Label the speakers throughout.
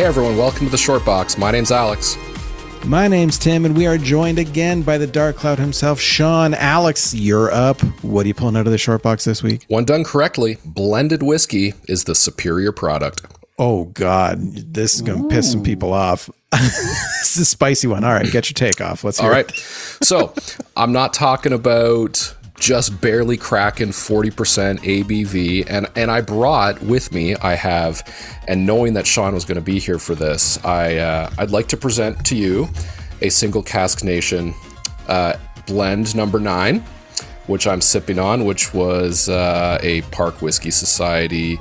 Speaker 1: Hey everyone, welcome to the Short Box. My name's Alex.
Speaker 2: My name's Tim, and we are joined again by the Dark Cloud himself, Sean. Alex, you're up. What are you pulling out of the short box this week?
Speaker 1: When done correctly, blended whiskey is the superior product.
Speaker 2: Oh God, this is gonna piss some people off. this is a spicy one. All right, get your take off. Let's hear
Speaker 1: All right.
Speaker 2: it.
Speaker 1: So I'm not talking about just barely cracking 40% ABV. And and I brought with me, I have, and knowing that Sean was going to be here for this, I uh, I'd like to present to you a single cask nation uh, blend number nine, which I'm sipping on, which was uh, a Park Whiskey Society.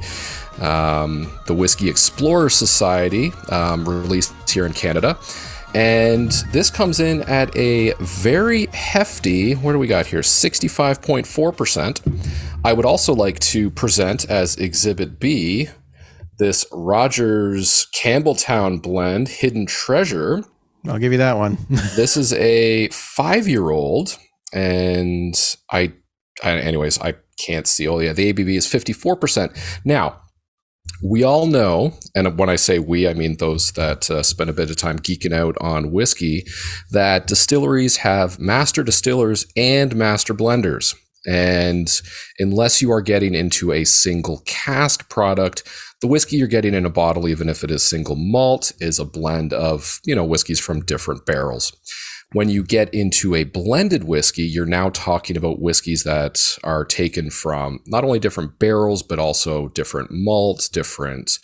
Speaker 1: Um, the Whiskey Explorer Society, um, released here in Canada. And this comes in at a very hefty, what do we got here? 65.4%. I would also like to present as Exhibit B this Rogers Campbeltown blend, Hidden Treasure.
Speaker 2: I'll give you that one.
Speaker 1: This is a five year old, and I, I, anyways, I can't see. Oh, yeah, the ABV is 54%. Now, we all know, and when I say we, I mean those that uh, spend a bit of time geeking out on whiskey, that distilleries have master distillers and master blenders. And unless you are getting into a single cask product, the whiskey you're getting in a bottle, even if it is single malt, is a blend of, you know, whiskeys from different barrels when you get into a blended whiskey, you're now talking about whiskeys that are taken from not only different barrels, but also different malts, different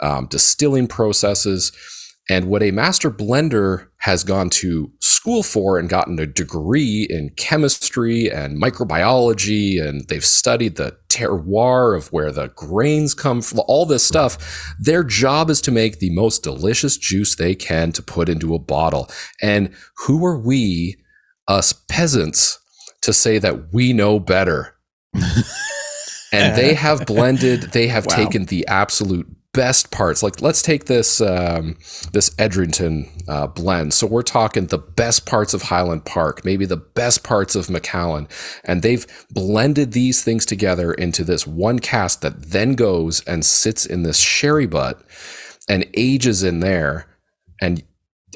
Speaker 1: um, distilling processes. And what a master blender has gone to school for and gotten a degree in chemistry and microbiology, and they've studied the terroir of where the grains come from, all this stuff. Their job is to make the most delicious juice they can to put into a bottle. And who are we, us peasants, to say that we know better? and they have blended, they have
Speaker 2: Wow.
Speaker 1: taken the absolute best parts. Like let's take this um, this Edrington uh, blend. So we're talking the best parts of Highland Park, maybe the best parts of Macallan, and they've blended these things together into this one cask that then goes and sits in this sherry butt and ages in there. And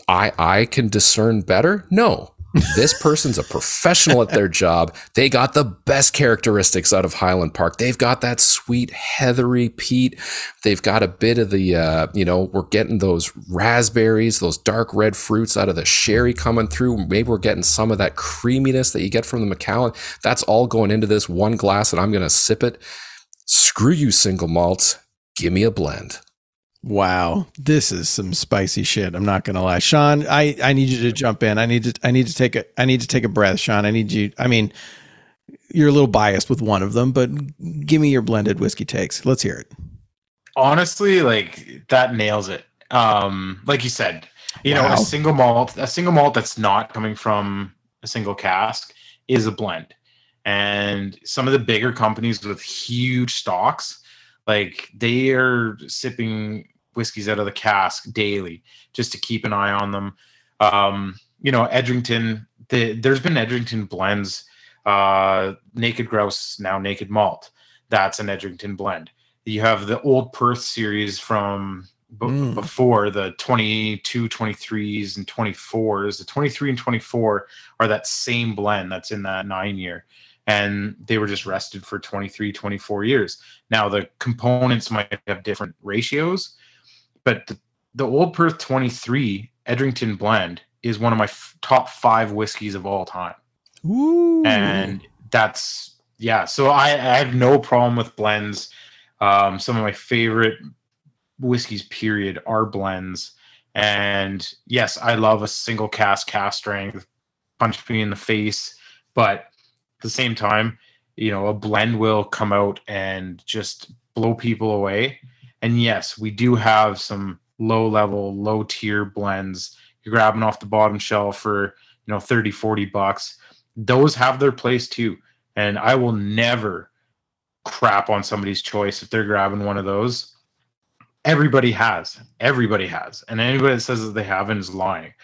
Speaker 1: I I can discern better. No. This person's a professional at their job. They got the best characteristics out of Highland Park. They've got that sweet heathery peat. They've got a bit of the, uh, you know, we're getting those raspberries, those dark red fruits out of the sherry coming through. Maybe we're getting some of that creaminess that you get from the Macallan. That's all going into this one glass, and I'm going to sip it. Screw you, single malts. Give me a blend.
Speaker 2: Wow, this is some spicy shit. I'm not gonna lie, Sean. I I need you to jump in. I need to I need to take a I need to take a breath, Sean. I need you. I mean, you're a little biased with one of them, but give me your blended whiskey takes. Let's hear it.
Speaker 3: honestly like that nails it um like you said you know a single malt a single malt that's not coming from a single cask is a blend and some of the bigger companies with huge stocks like they are sipping whiskeys out of the cask daily just to keep an eye on them um you know edrington the, there's been edrington blends uh naked grouse now naked malt that's an edrington blend you have the old Perth series from b-
Speaker 2: Mm.
Speaker 3: before the 22, 23s, and 24s. The 23 and 24 are that same blend that's in that nine year. And they were just rested for 23, 24 years. Now, the components might have different ratios, but the, the old Perth 23 Edrington blend is one of my f- top five whiskeys of all time.
Speaker 2: Ooh.
Speaker 3: and that's yeah so I, I have no problem with blends. Um some of my favorite whiskeys period are blends. And yes i love a single cask cask strength punch me in the face. But at the same time you know a blend will come out and just blow people away and yes we do have some low level low tier blends. You're grabbing off the bottom shelf for you know 30 40 bucks. Those have their place too. And i will never crap on somebody's choice if they're grabbing one of those. Everybody has. Everybody has. And anybody that says that they haven't is lying.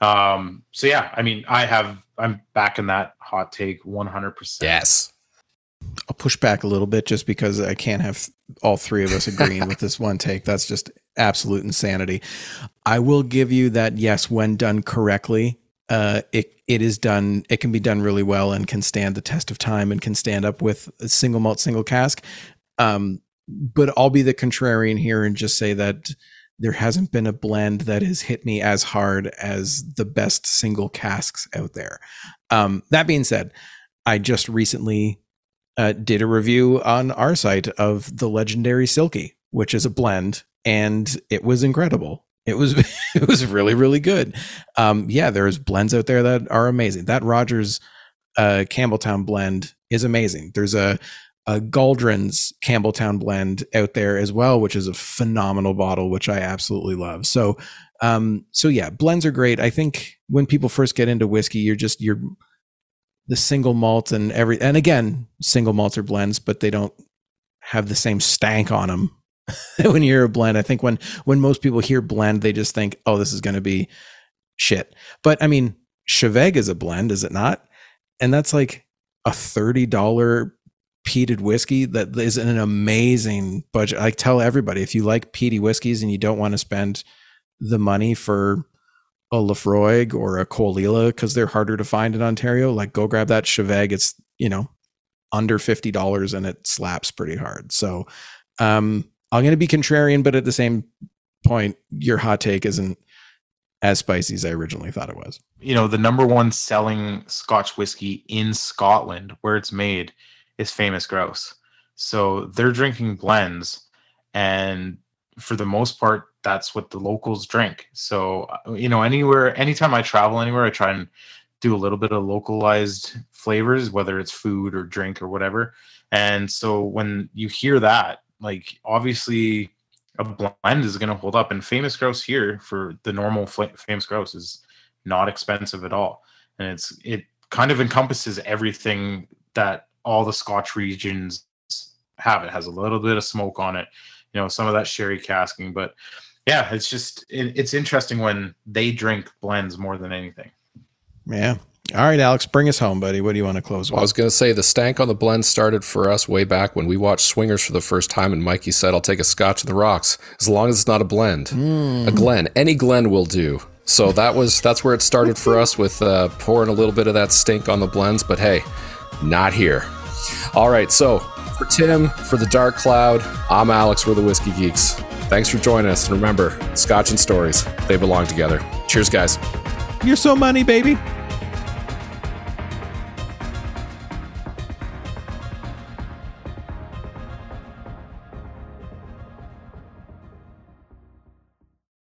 Speaker 3: Um so yeah i mean i have i'm back in that hot take 100%
Speaker 1: Yes.
Speaker 2: I'll push back a little bit just because I can't have all three of us agreeing with this one take. That's just absolute insanity. I will give you that. Yes, when done correctly, uh, it it is done. It can be done really well and can stand the test of time and can stand up with a single malt, single cask. Um, but I'll be the contrarian here and just say that there hasn't been a blend that has hit me as hard as the best single casks out there. Um, that being said, I just recently uh, did a review on our site of the legendary Silky, which is a blend, and it was incredible. It was it was really really good. Um, yeah, there's blends out there that are amazing. That Rogers uh, Campbeltown blend is amazing. There's a a Galdrin's Campbeltown blend out there as well, which is a phenomenal bottle, which I absolutely love. So, um, so yeah, blends are great. I think when people first get into whiskey, you're just you're the single malt and every and again single malts are blends but they don't have the same stank on them when you hear a blend. I think when when most people hear blend they just think oh this is going to be shit. But i mean Té Bheag is a blend is it not? And that's like a $30 peated whiskey that is an amazing budget. I tell everybody if you like peaty whiskeys and you don't want to spend the money for a Laphroaig or a Caol Ila because they're harder to find in Ontario, like go grab that Té Bheag. It's you know under fifty dollars and it slaps pretty hard. So um, I'm going to be contrarian, but at the same point, your hot take isn't as spicy as I originally thought it was.
Speaker 3: You know, the number one selling Scotch whiskey in Scotland, where it's made, is Famous Grouse. So they're drinking blends, and for the most part, that's what the locals drink. So, you know, anywhere, anytime I travel anywhere, I try and do a little bit of localized flavors, whether it's food or drink or whatever. And so when you hear that, like obviously a blend is going to hold up. And Famous Grouse here for the normal Famous Grouse is not expensive at all. And it's, it kind of encompasses everything that all the Scotch regions have. It has a little bit of smoke on it, you know, some of that sherry casking, but yeah, it's just it, it's interesting when they drink blends more than anything.
Speaker 2: Yeah. All right, Alex, bring us home, buddy. What do you want to close
Speaker 1: with? I was going to say the stank on the blend started for us way back when we watched Swingers for the first time, and Mikey said, "I'll take a Scotch of the rocks as long as it's not a blend, mm. a Glen. Any Glen will do." So that was that's where it started for us with uh, pouring a little bit of that stink on the blends. But hey, not here. All right, so for Tim, for the Dark Cloud, I'm Alex. We're the Whiskey Geeks. Thanks for joining us. And remember, Scotch and stories, they belong together. Cheers, guys.
Speaker 2: You're so money, baby.